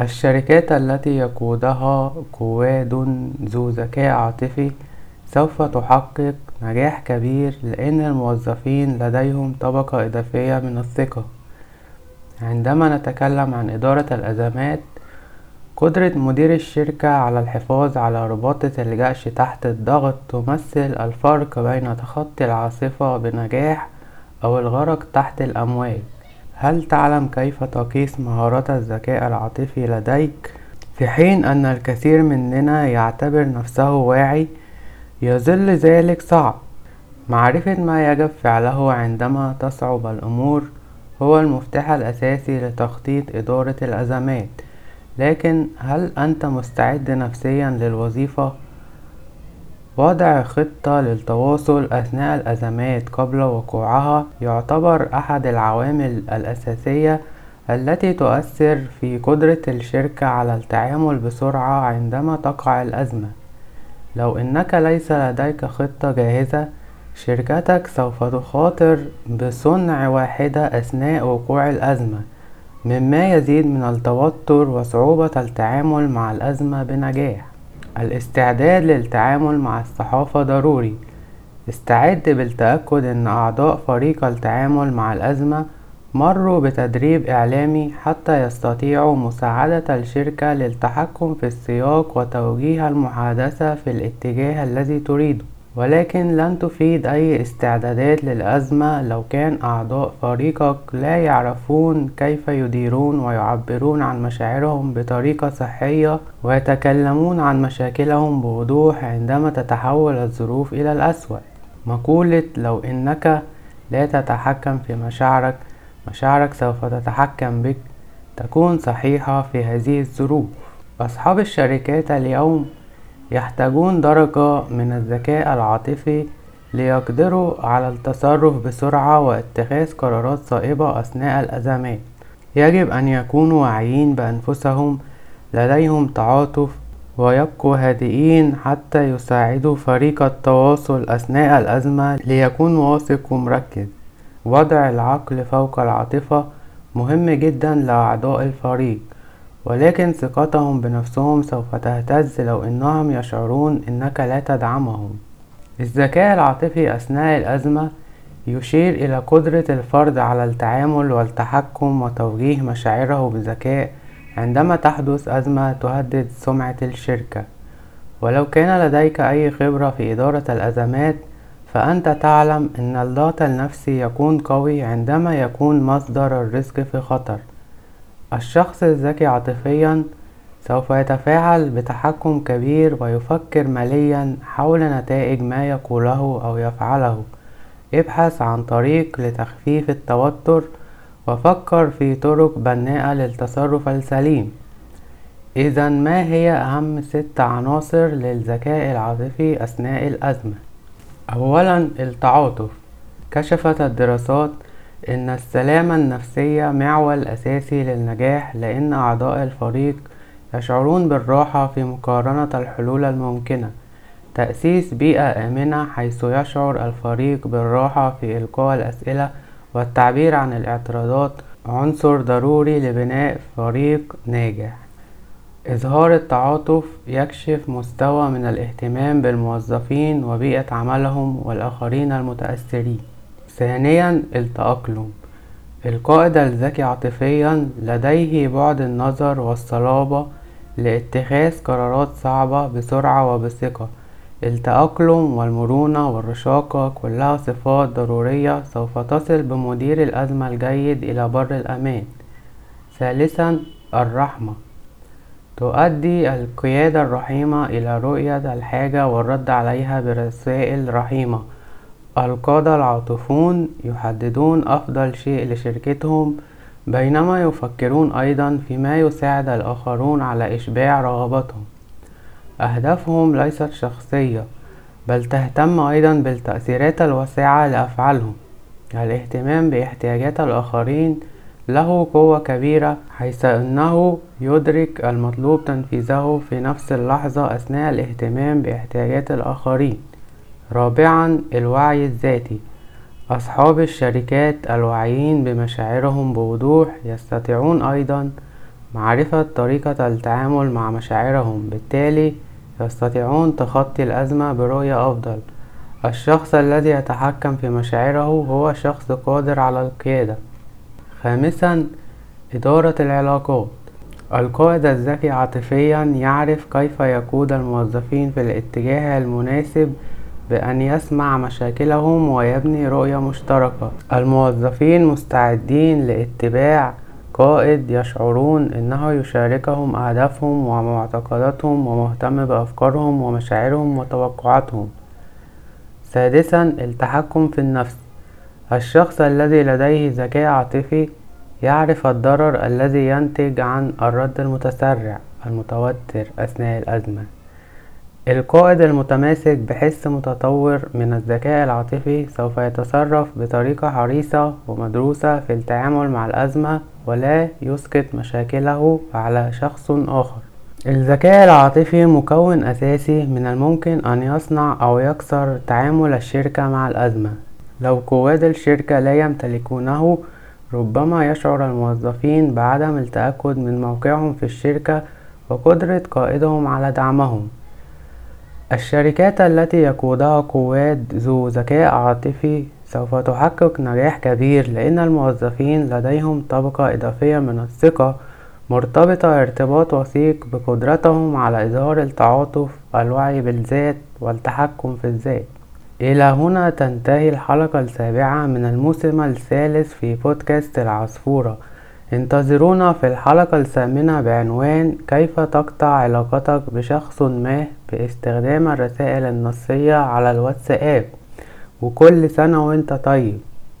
الشركات التي يقودها قواد ذو ذكاء عاطفي سوف تحقق نجاح كبير لأن الموظفين لديهم طبقة إضافية من الثقة. عندما نتكلم عن إدارة الأزمات قدرة مدير الشركة على الحفاظ على رباطة الجأش تحت الضغط تمثل الفرق بين تخطي العاصفة بنجاح أو الغرق تحت الأمواج. هل تعلم كيف تقيس مهارات الذكاء العاطفي لديك؟ في حين أن الكثير مننا يعتبر نفسه واعي يظل ذلك صعب. معرفة ما يجب فعله عندما تصعب الأمور هو المفتاح الأساسي لتخطيط إدارة الأزمات. لكن هل أنت مستعد نفسيا للوظيفة؟ وضع خطة للتواصل أثناء الأزمات قبل وقوعها يعتبر أحد العوامل الأساسية التي تؤثر في قدرة الشركة على التعامل بسرعة عندما تقع الأزمة. لو إنك ليس لديك خطة جاهزة شركتك سوف تخاطر بصنع واحدة أثناء وقوع الأزمة مما يزيد من التوتر وصعوبة التعامل مع الأزمة بنجاح. الاستعداد للتعامل مع الصحافة ضروري. استعد بالتأكد أن أعضاء فريق التعامل مع الأزمة مروا بتدريب إعلامي حتى يستطيعوا مساعدة الشركة للتحكم في السياق وتوجيه المحادثة في الاتجاه الذي تريده. ولكن لن تفيد أي استعدادات للأزمة لو كان أعضاء فريقك لا يعرفون كيف يديرون ويعبرون عن مشاعرهم بطريقة صحية ويتكلمون عن مشاكلهم بوضوح عندما تتحول الظروف إلى الأسوأ. مقولة لو إنك لا تتحكم في مشاعرك مشاعرك سوف تتحكم بك تكون صحيحة في هذه الظروف. أصحاب الشركات اليوم يحتاجون درجة من الذكاء العاطفي ليقدروا على التصرف بسرعة واتخاذ قرارات صائبة أثناء الأزمات يجب أن يكونوا واعيين بأنفسهم لديهم تعاطف ويبقوا هادئين حتى يساعدوا فريق التواصل أثناء الأزمة ليكون واثق ومركز وضع العقل فوق العاطفة مهم جدا لأعضاء الفريق. ولكن ثقتهم بنفسهم سوف تهتز لو إنهم يشعرون إنك لا تدعمهم. الذكاء العاطفي أثناء الأزمة يشير إلى قدرة الفرد على التعامل والتحكم وتوجيه مشاعره بذكاء عندما تحدث أزمة تهدد سمعة الشركة. ولو كان لديك أي خبرة في إدارة الأزمات فأنت تعلم إن الضغط النفسي يكون قوي عندما يكون مصدر الرزق في خطر. الشخص الذكي عاطفيا سوف يتفاعل بتحكم كبير ويفكر مليا حول نتائج ما يقوله أو يفعله. ابحث عن طريق لتخفيف التوتر وفكر في طرق بناءة للتصرف السليم. إذا ما هي أهم ست عناصر للذكاء العاطفي أثناء الأزمة؟ أولا التعاطف. كشفت الدراسات إن السلامة النفسية معول أساسي للنجاح لأن أعضاء الفريق يشعرون بالراحة في مقارنة الحلول الممكنة. تأسيس بيئة آمنة حيث يشعر الفريق بالراحة في إلقاء الأسئلة والتعبير عن الاعتراضات عنصر ضروري لبناء فريق ناجح. إظهار التعاطف يكشف مستوى من الاهتمام بالموظفين وبيئة عملهم والآخرين المتأثرين. ثانيا التأقلم. القائد الذكي عاطفيا لديه بعد النظر والصلابة لاتخاذ قرارات صعبة بسرعة وبثقة. التأقلم والمرونة والرشاقة كلها صفات ضرورية سوف تصل بمدير الأزمة الجيد إلى بر الأمان. ثالثا الرحمة. تؤدي القيادة الرحيمة إلى رؤية الحاجة والرد عليها برسائل رحيمة. القادة العاطفون يحددون أفضل شيء لشركتهم بينما يفكرون أيضا فيما يساعد الآخرون على إشباع رغباتهم. أهدافهم ليست شخصية بل تهتم أيضا بالتأثيرات الواسعة لأفعالهم. الاهتمام باحتياجات الآخرين له قوة كبيرة حيث أنه يدرك المطلوب تنفيذه في نفس اللحظة أثناء الاهتمام باحتياجات الآخرين. رابعا الوعي الذاتي. أصحاب الشركات الواعيين بمشاعرهم بوضوح يستطيعون أيضا معرفة طريقة التعامل مع مشاعرهم. بالتالي يستطيعون تخطي الأزمة برؤية أفضل. الشخص الذي يتحكم في مشاعره هو شخص قادر على القيادة. خامسا إدارة العلاقات. القائد الذكي عاطفيا يعرف كيف يقود الموظفين في الاتجاه المناسب بأن يسمع مشاكلهم ويبني رؤية مشتركة. الموظفين مستعدين لاتباع قائد يشعرون إنه يشاركهم أهدافهم ومعتقداتهم ومهتم بأفكارهم ومشاعرهم وتوقعاتهم. سادسا التحكم في النفس. الشخص الذي لديه ذكاء عاطفي يعرف الضرر الذي ينتج عن الرد المتسرع المتوتر أثناء الأزمة. القائد المتماسك بحس متطور من الذكاء العاطفي سوف يتصرف بطريقة حريصة ومدروسة في التعامل مع الأزمة ولا يسقط مشاكله على شخص آخر. الذكاء العاطفي مكون أساسي من الممكن أن يصنع أو يكسر تعامل الشركة مع الأزمة. لو قواد الشركة لا يمتلكونه ربما يشعر الموظفين بعدم التأكد من موقعهم في الشركة وقدرة قائدهم على دعمهم. الشركات التي يقودها قواد ذو ذكاء عاطفي سوف تحقق نجاح كبير لأن الموظفين لديهم طبقة إضافية من الثقة مرتبطة ارتباط وثيق بقدرتهم على إظهار التعاطف الوعي بالذات والتحكم في الذات. إلى هنا تنتهي الحلقة السابعة من الموسم الثالث في بودكاست العصفورة. انتظرونا في الحلقة الثامنة بعنوان كيف تقطع علاقتك بشخص ما باستخدام الرسائل النصية على الواتساب. وكل سنة وانت طيب.